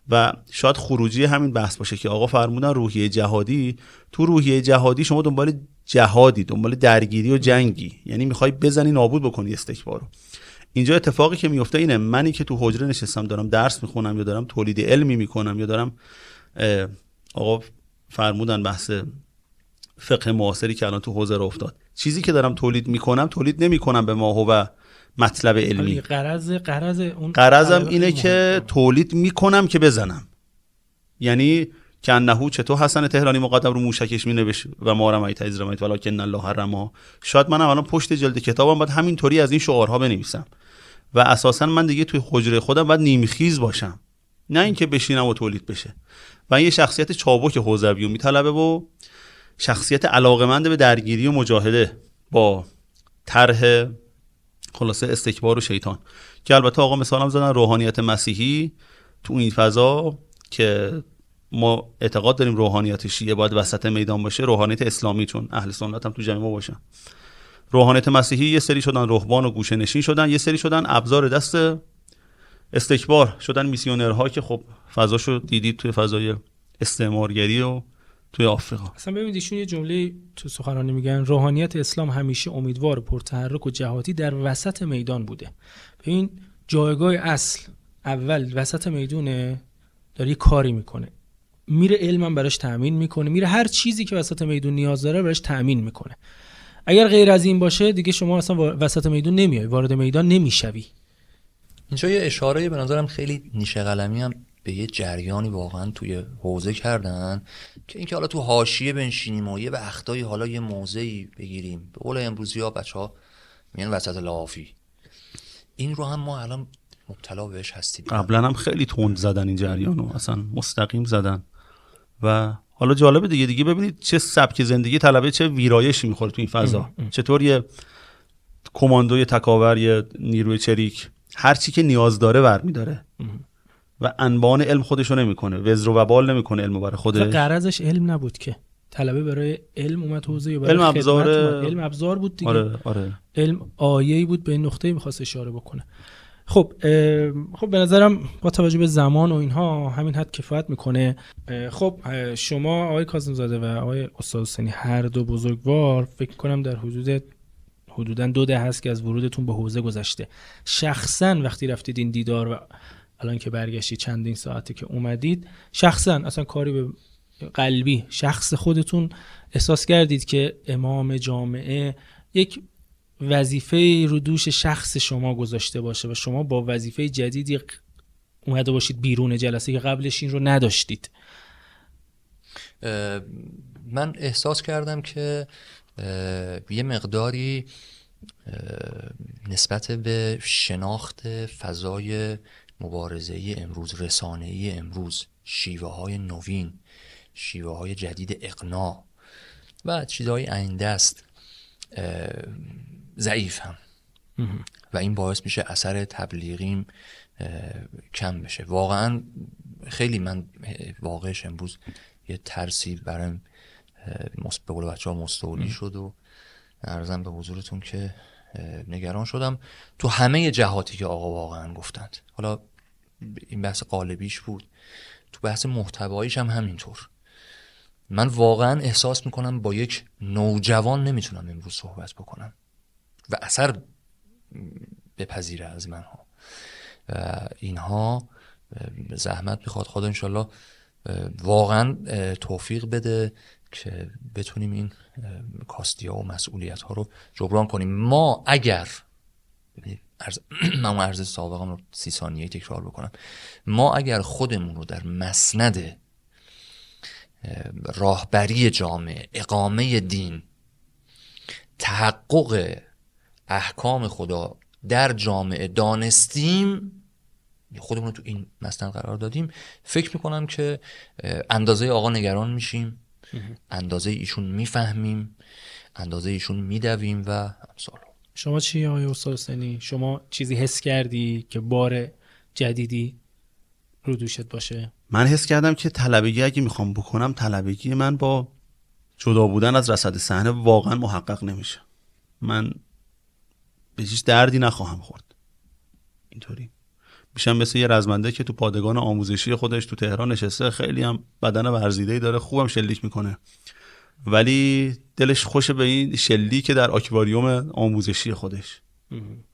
و شاید خروجی همین بحث باشه که آقا فرمودن روحیه جهادی تو روحیه جهادی شما دنبال جهادی دنبال درگیری و جنگی. یعنی می‌خوای بزنی نابود بکنی استکبارو اینجا اتفاقی که میفته اینه منی که تو حجره نشستم دارم درس می‌خونم یا دارم تولید علمی می‌کنم یا دارم آقا فرمودن بحث فقه معاصری که الان تو حوزه افتاد. چیزی که دارم تولید می‌کنم تولید نمی‌کنم به ما و مطلب علمی. قرض قرض اون قرضم اینه که تولید می‌کنم که بزنم. یعنی که انهو چطور حسن تهرانی مقدم رو موشکش می نوشت و ما رمایت از رمایت ولکن الله رما. شاید منم الان پشت جلد کتابم باید همینطوری از این شعارها بنویسم. و اساسا من دیگه توی حجره خودم باید نیمخیز باشم. نه اینکه بشینم و تولید بشه. و یه شخصیت چابک حوزوی میطلبه و شخصیت علاقمند به درگیری و مجاهده با طرح خلاصه استکبار و شیطان. که البته آقا مثالم زدن روحانیت مسیحی تو این فضا که ما اعتقاد داریم روحانیت شیعه باید وسط میدان باشه روحانیت اسلامی چون اهل سنت هم تو جمع ما باشن. روحانیت مسیحی یه سری شدن رهبان و گوشه نشین شدن یه سری شدن ابزار دست استکبار شدن میسیونرها که خب فضاشو دیدید توی فضای استعمارگری و توی آفریقا. اصلا ببینید ایشون یه جمله تو سخنرانی میگن روحانیت اسلام همیشه امیدوار پرتحرک و جهادی در وسط میدان بوده. این جایگاه اصل اول وسط می‌دونه داره یه کاری می‌کنه. میره علمم براش تأمین می‌کنه. میره هر چیزی که وسط میدون نیاز داره براش تأمین می‌کنه. اگر غیر از این باشه دیگه شما اصلا وسط میدون نمیای وارد میدان نمی‌شوی. اینجا یه اشاره به نظرم خیلی نیشه قلمی هم به یه جریانی واقعا توی حوزه کردن که اینکه حالا تو حاشیه بنشینیم و یه وقتایی حالا یه موضعی بگیریم. به قول امروزی ها بچه ها میان وسط لافی این رو هم ما الان مبتلا بهش هستیم. قبلا هم خیلی تند زدن این جریانو اصلا مستقیم زدن. و حالا جالبه دیگه. دیگه ببینید چه سبک زندگی طلبه چه ویرایشی می‌خوره تو این فضا. چطور یه کماندوی تکاور یه نیروی چریک هر چی که نیاز داره برمیداره و انبان علم خودشو نمی‌کنه. وزر و وبال نمی‌کنه علم برای خودش. قرضش علم نبود که. طلبه برای علم اومد حوزه برای علم ابزار علم ابزار بود دیگه. آره آره. علم آیه‌ای بود به این نقطه می‌خواست اشاره بکنه. خب خب به نظرم با توجه به زمان و اینها همین حد کفایت می‌کنه. خب شما آقای کاظم زاده و آقای استاد حسینی هر دو بزرگوار فکر کنم در حدود حدودا دو ده هست که از ورودتون به حوزه گذشته. شخصا وقتی رفتید این دیدار و الان که برگشتید چندین ساعته که اومدید شخصا اصلا کاری به قلبی شخص خودتون احساس کردید که امام جامعه یک وظیفه رو دوش شخص شما گذاشته باشه و شما با وظیفه جدیدی اومده باشید بیرون جلسه که قبلش این رو نداشتید؟ من احساس کردم که یه مقداری نسبت به شناخت فضای مبارزه امروز رسانه ای امروز شیوه های نوین شیوه های جدید اقناع و چیزهای آینده است ضعیف هم. و این باعث میشه اثر تبلیغیم کم بشه. واقعا خیلی من واقعش امروز یه ترسی برم به قول بچه ها مستولی شد و ارزم به حضورتون که نگران شدم. تو همه جهاتی که آقا واقعا گفتند. حالا این بحث قالبیش بود. تو بحث محتواییش هم همینطور. من واقعا احساس می‌کنم با یک نوجوان نمی‌تونم امروز صحبت بکنم. و اثر بپذیره از منها. اینها زحمت می‌خواد. خدا انشالله واقعا توفیق بده. که بتونیم این کاستی ها و مسئولیت ها رو جبران کنیم. ما اگر عرض... من عرض سابقم رو سی ثانیه تکرار بکنم. ما اگر خودمون رو در مسند راهبری جامعه اقامه دین تحقق احکام خدا در جامعه دانستیم خودمون رو تو این مسند قرار دادیم فکر می‌کنم که اندازه آقا نگران میشیم. اندازه ایشون می‌فهمیم اندازه ایشون میدویم و امثال. شما چی آقای استاد حسینی؟ شما چیزی حس کردی که بار جدیدی رو دوشت باشه؟ من حس کردم که طلبگی اگه می‌خوام بکنم طلبگی من با جدا بودن از رصد صحنه واقعا محقق نمیشه. من به هیچ دردی نخواهم خورد. اینطوری. میشم مثل یه رزمنده که تو پادگان آموزشی خودش تو تهران نشسته خیلی هم بدن ورزیده داره خوبم شلیک می‌کنه. ولی دلش خوش به این شلی که در آکواریوم آموزشی خودش.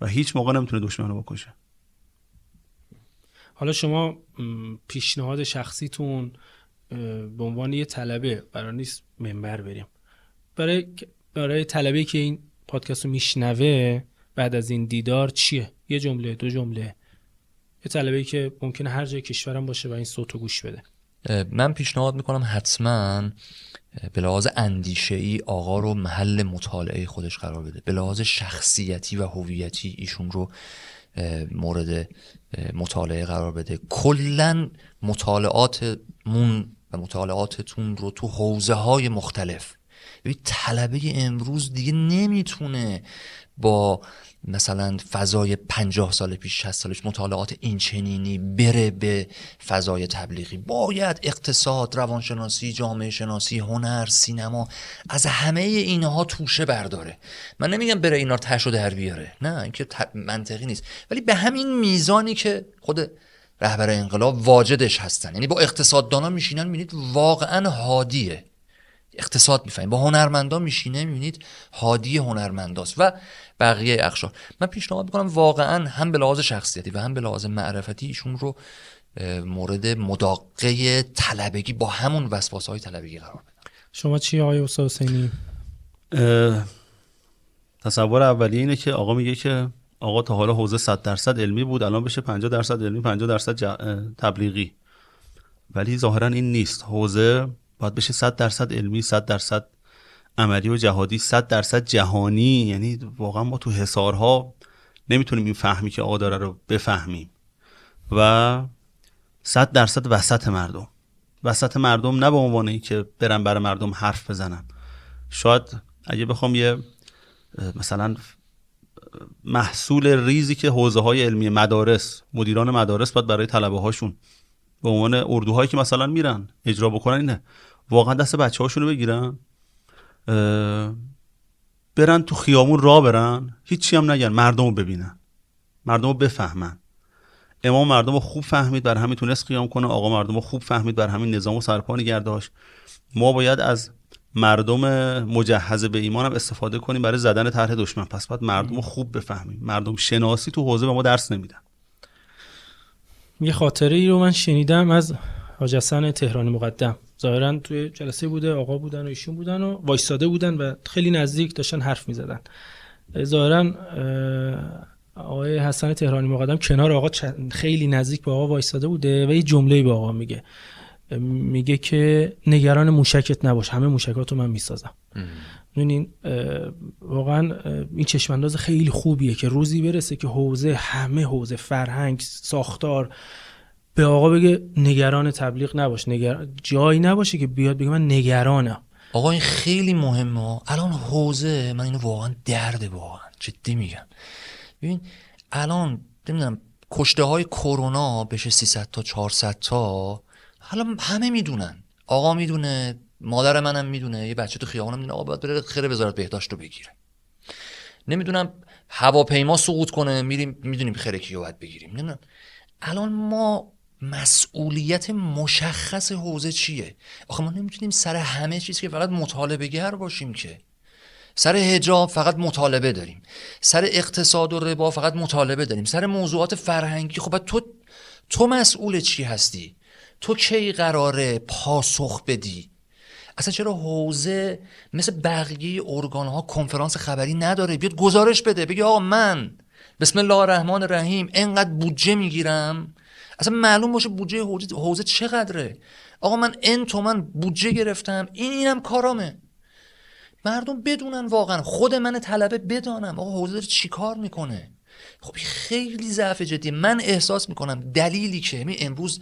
و هیچ موقع نمی‌تونه دشمنو بکشه. حالا شما پیشنهاد شخصیتون به عنوان یه طلبه برای نیست منبر بریم. برای برای طلبه که این پادکست رو میشنوه بعد از این دیدار چیه؟ یه جمله دو جمله. یه طلبه که ممکنه هر جای کشورم باشه و این صوت گوش بده. من پیشنهاد می‌کنم حتما به لحاظ اندیشه ای آقا رو محل مطالعه خودش قرار بده. به لحاظ شخصیتی و هویتی ایشون رو مورد مطالعه قرار بده. کلا مطالعاتمون و مطالعاتتون رو تو حوزه های مختلف. ببین طلبه امروز دیگه نمی‌تونه با مثلا فضای پنجاه سال پیش 60 سالش مطالعات این چنینی بره به فضای تبلیغی. باید اقتصاد روانشناسی جامعه شناسی هنر سینما از همه اینها توشه برداره. من نمیگم بره اینا تش و در بیاره. نه اینکه منطقی نیست. ولی به همین میزانی که خود رهبر انقلاب واجدش هستن. یعنی با اقتصاددانا میشینن می‌بینید واقعا هادیه اقتصاد می‌فهمید با هنرمندا میشینه می‌بینید هادی هنرمنداست و بقیه اقشار. من پیشنهاد می‌کنم واقعا هم به لحاظ شخصیتی و هم به لحاظ معرفتی ایشون رو مورد مداقه طلبگی با همون وسواس های طلبگی قرار بدن شما چی آقای استاد حسینی؟ تصور اولیه اینه که آقا میگه که آقا تا حالا حوزه 100 درصد علمی بود الان بشه 50 درصد علمی 50 درصد تبلیغی. ولی ظاهرا این نیست. حوزه باید بشه 100 درصد علمی 100 درصد عملی و جهادی 100 درصد جهانی. یعنی واقعا ما تو حسارها نمی‌تونیم این فهمی که آقا داره رو بفهمیم. و 100 درصد وسط مردم. وسط مردم نه به عنوان که برم برای مردم حرف بزنم شاید اگه بخوام یه مثلا محصول ریزی که حوزه های علمی مدارس مدیران مدارس باید برای طلبه هاشون به عنوان اردوهایی که مثلا میرن اجرا بکنن اینه. واقعا دست بچه هاشون رو بگیرن برن تو خیامون را برن. هیچی هم نگن مردم رو ببینن. مردم رو بفهمن. امام مردم رو خوب فهمید بر همین تونست قیام کنه. آقا مردم رو خوب فهمید بر همین نظام و سرپا نگه ما باید از مردم مجهز به ایمان هم استفاده کنیم برای زدن طرح دشمن. پس باید مردم رو خوب بفهمیم. مردم شناسی تو حوزه به ما درس نمیدن. یه خاطره ای رو من شنیدم از حاج حسن تهرانی مقدم. ظاهرا توی جلسه بوده آقا بودن و ایشون بودن و وایساده بودن و خیلی نزدیک داشتن حرف می‌زدن. ظاهرا آقای حسن تهرانی مقدم کنار آقا خیلی نزدیک به آقا وایساده بوده و یه جمله به آقا میگه. میگه که نگران موشکت نباش همه موشکاتو من می‌سازم. ببینین واقعا این چشمانداز خیلی خوبیه که روزی برسه که حوزه همه حوزه فرهنگ ساختار به آقا بگه نگران تبلیغ نباش نگر... جایی نباشه که بیاد بگه من نگرانم. آقا این خیلی مهمه الان حوزه من اینو واقعا درده واقعا. جدی میگم. ببین الان نمی‌دونم کشته های کرونا بشه 300 تا 400 تا حالا همه می‌دونن. آقا می‌دونه مادر منم می‌دونه یه بچه تو خیابونم می‌دونه آقا باید بره خیر وزارت بهداشت رو بگیره. نمی‌دونم هواپیما سقوط کنه میریم می‌دونیم خیر کیو باید بگیریم. نمی‌دونم. الان ما مسئولیت مشخص حوزه چیه؟ آخه ما نمی‌تونیم سر همه چیز که فقط مطالبه گر باشیم که. سر هجاب فقط مطالبه داریم. سر اقتصاد و ربا فقط مطالبه داریم. سر موضوعات فرهنگی خب تو تو مسئول چی هستی؟ تو کی قراره پاسخ بدی؟ اصلا چرا حوزه مثل بقیه ارگان ها کنفرانس خبری نداره؟ بیاد گزارش بده بگی آقا من بسم الله الرحمن الرحیم انقدر بودجه می‌گیرم اصلا معلوم باشه بودجه حوزه, حوزه چقدره. آقا من ان تومن بودجه گرفتم. این اینم کارامه. مردم بدونن واقعا. خود من طلبه بدانم. آقا حوزه داره چیکار می‌کنه؟ خب خیلی ضعف جدی. من احساس می‌کنم دلیلی که می امروز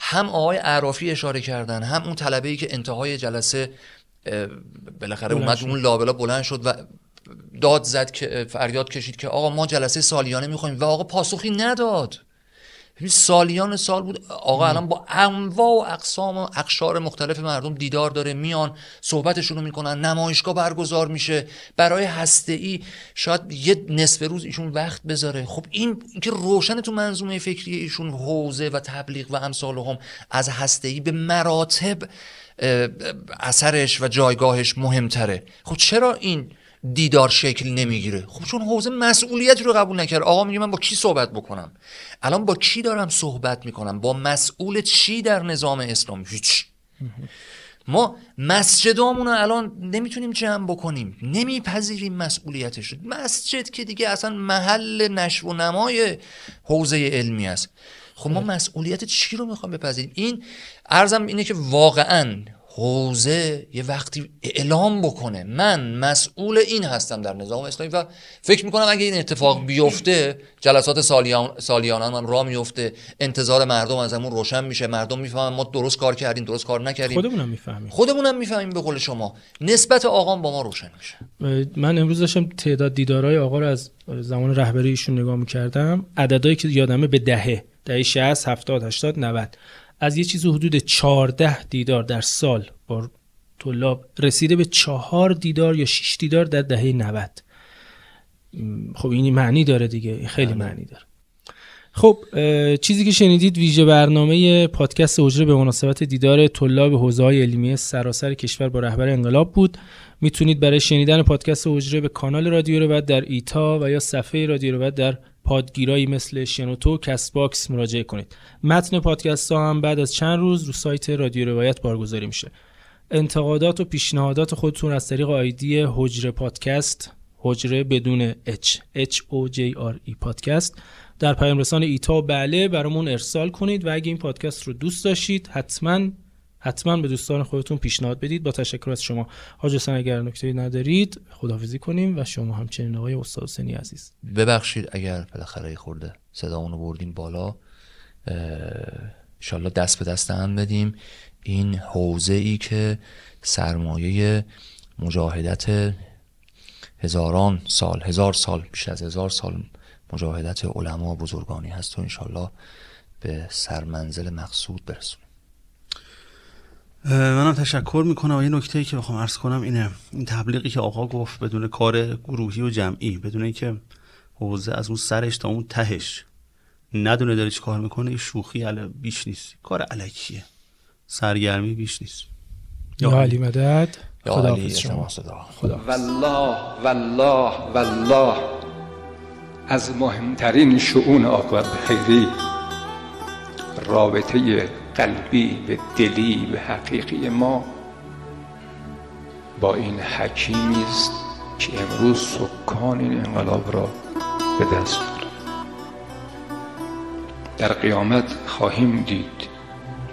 هم آقای عرافی اشاره کردن هم اون طلبه ای که انتهای جلسه بالاخره اومد اون لابلا بلند شد و داد زد که فریاد کشید که آقا ما جلسه سالیانه می‌خوایم. و آقا پاسخی نداد. سالیان سال بود. آقا الان با انواع و اقسام و اقشار مختلف مردم دیدار داره میان صحبتشون رو می‌کنن نمایشگاه برگزار میشه. برای هسته ای شاید یه نصف روز ایشون وقت بذاره. خب این که روشن تو منظومه فکری ایشون حوزه و تبلیغ و امثال هم از هسته ای به مراتب اثرش و جایگاهش مهمتره. خب چرا این دیدار شکل نمی‌گیره. خب چون حوزه مسئولیت رو قبول نکرد. آقا میگه من با کی صحبت بکنم؟ الان با کی دارم صحبت می‌کنم؟ با مسئول چی در نظام اسلامی هیچ. ما مسجدامون رو الان نمی‌تونیم جمع بکنیم. نمیپذیریم مسئولیتش. مسجد که دیگه اصلا محل نشو و نمای حوزه علمی است. خب ما مسئولیت چی رو می‌خوام بپذیریم؟ این ارزم اینه که واقعا حوزه یه وقتی اعلام بکنه. من مسئول این هستم در نظام اسلامی و فکر می‌کنم اگه این اتفاق بیفته جلسات سالیان سالیانه هم را میفته انتظار مردم از همون روشن میشه. مردم می‌فهمن ما درست کار کردیم درست کار نکردیم. خودمونم می‌فهمیم. خودمونم می‌فهمیم به قول شما. نسبت آقام با ما روشن میشه. من امروز داشتم تعداد دیدارهای آقا رو از زمان رهبری ایشون نگاه می‌کردم. عددهایی که یادمه به دهه. دهه 60 70 80 90 از یه چیز حدود 14 دیدار در سال با طلاب رسیده به چهار دیدار یا 6 دیدار در دهه 90 خب این معنی داره دیگه خیلی بله. معنی داره. خب چیزی که شنیدید ویژه برنامه پادکست حجره به مناسبت دیدار طلاب حوزه های علمیه سراسر کشور با رهبر انقلاب بود. می‌تونید برای شنیدن پادکست حجره به کانال رادیو رو بعد در ایتا و یا صفحه رادیو رو بعد در پادگیرایی مثل شنوتو Castbox مراجعه کنید. متن پادکست ها هم بعد از چند روز رو سایت رادیو روایت بارگذاری میشه. انتقادات و پیشنهادات خودتون از طریق آیدی حجره پادکست حجره بدون H H O J R E پادکست. در پیام رسان ایتا بله برامون ارسال کنید و اگه این پادکست رو دوست داشتید حتما حتما به دوستان خودتون پیشنهاد بدید. با تشکر از شما. حاج حسین اگر نکته ندارید خداحافظی کنیم و شما همچنین آقای استاد حسینی عزیز. ببخشید اگر بالاخره خورده صدامون رو بردیم بالا انشالله دست به دست هم بدیم. این حوزه ای که سرمایه مجاهدت هزاران سال هزار سال بیش از هزار سال مجاهدت علما بزرگانی هست و انشالله به سرمنزل مقصود برسونیم. منم تشکر می‌کنم و یه نکته ای که بخوام عرض کنم اینه این تبلیغی که آقا گفت بدون کار گروهی و جمعی بدون اینکه حوزه از اون سرش تا اون تهش ندونه داره چی کار می‌کنه این شوخی بیش نیست. کار علکیه. سرگرمی بیش نیست. یا علی. مدد. خدا شما. صدا. خدا والله والله والله. از مهمترین شعون عاقبت خیری رابطه قلبی و دلی و حقیقی ما. با این حکیمی است که امروز سکان این انقلاب را به دست برد در قیامت خواهیم دید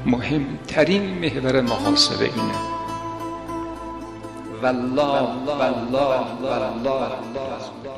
مهمترین محور محاسبه اینه. والله والله والله, والله.